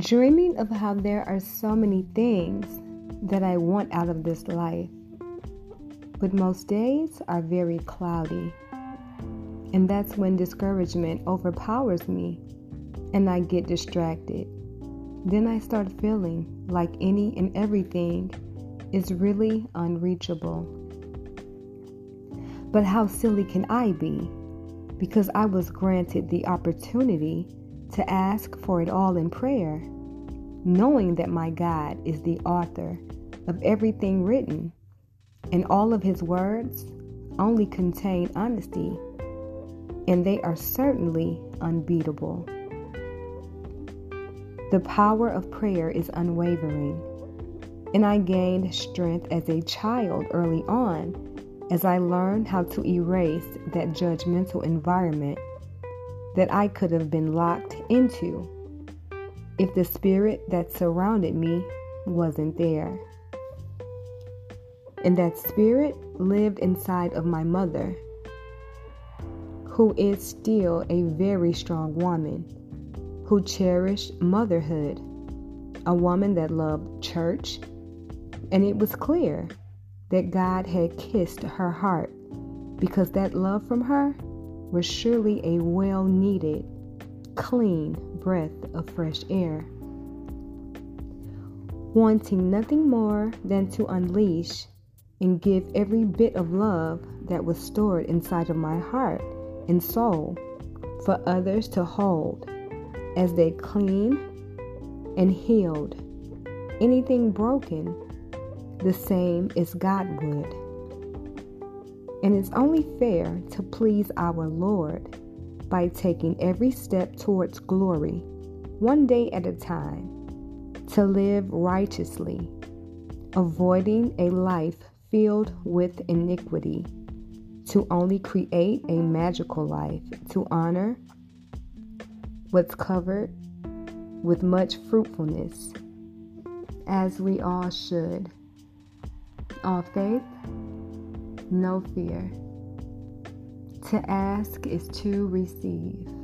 dreaming of how there are so many things that I want out of this life. But most days are very cloudy. And that's when discouragement overpowers me and I get distracted. Then I start feeling like any and everything is really unreachable. But how silly can I be? Because I was granted the opportunity to ask for it all in prayer, knowing that my God is the author of everything written, and all of his words only contain honesty, and they are certainly unbeatable. The power of prayer is unwavering, and I gained strength as a child early on as I learned how to erase that judgmental environment that I could have been locked into if the spirit that surrounded me wasn't there. And that spirit lived inside of my mother, who is still a very strong woman, who cherished motherhood, a woman that loved church, and it was clear that God had kissed her heart because that love from her was surely a well needed, clean breath of fresh air. Wanting nothing more than to unleash and give every bit of love that was stored inside of my heart and soul for others to hold as they clean and healed anything broken the same as God would. And it's only fair to please our Lord by taking every step towards glory, one day at a time, to live righteously, avoiding a life filled with iniquity, to only create a magical life, to honor what's covered with much fruitfulness, as we all should. All faith no fear. To ask is to receive.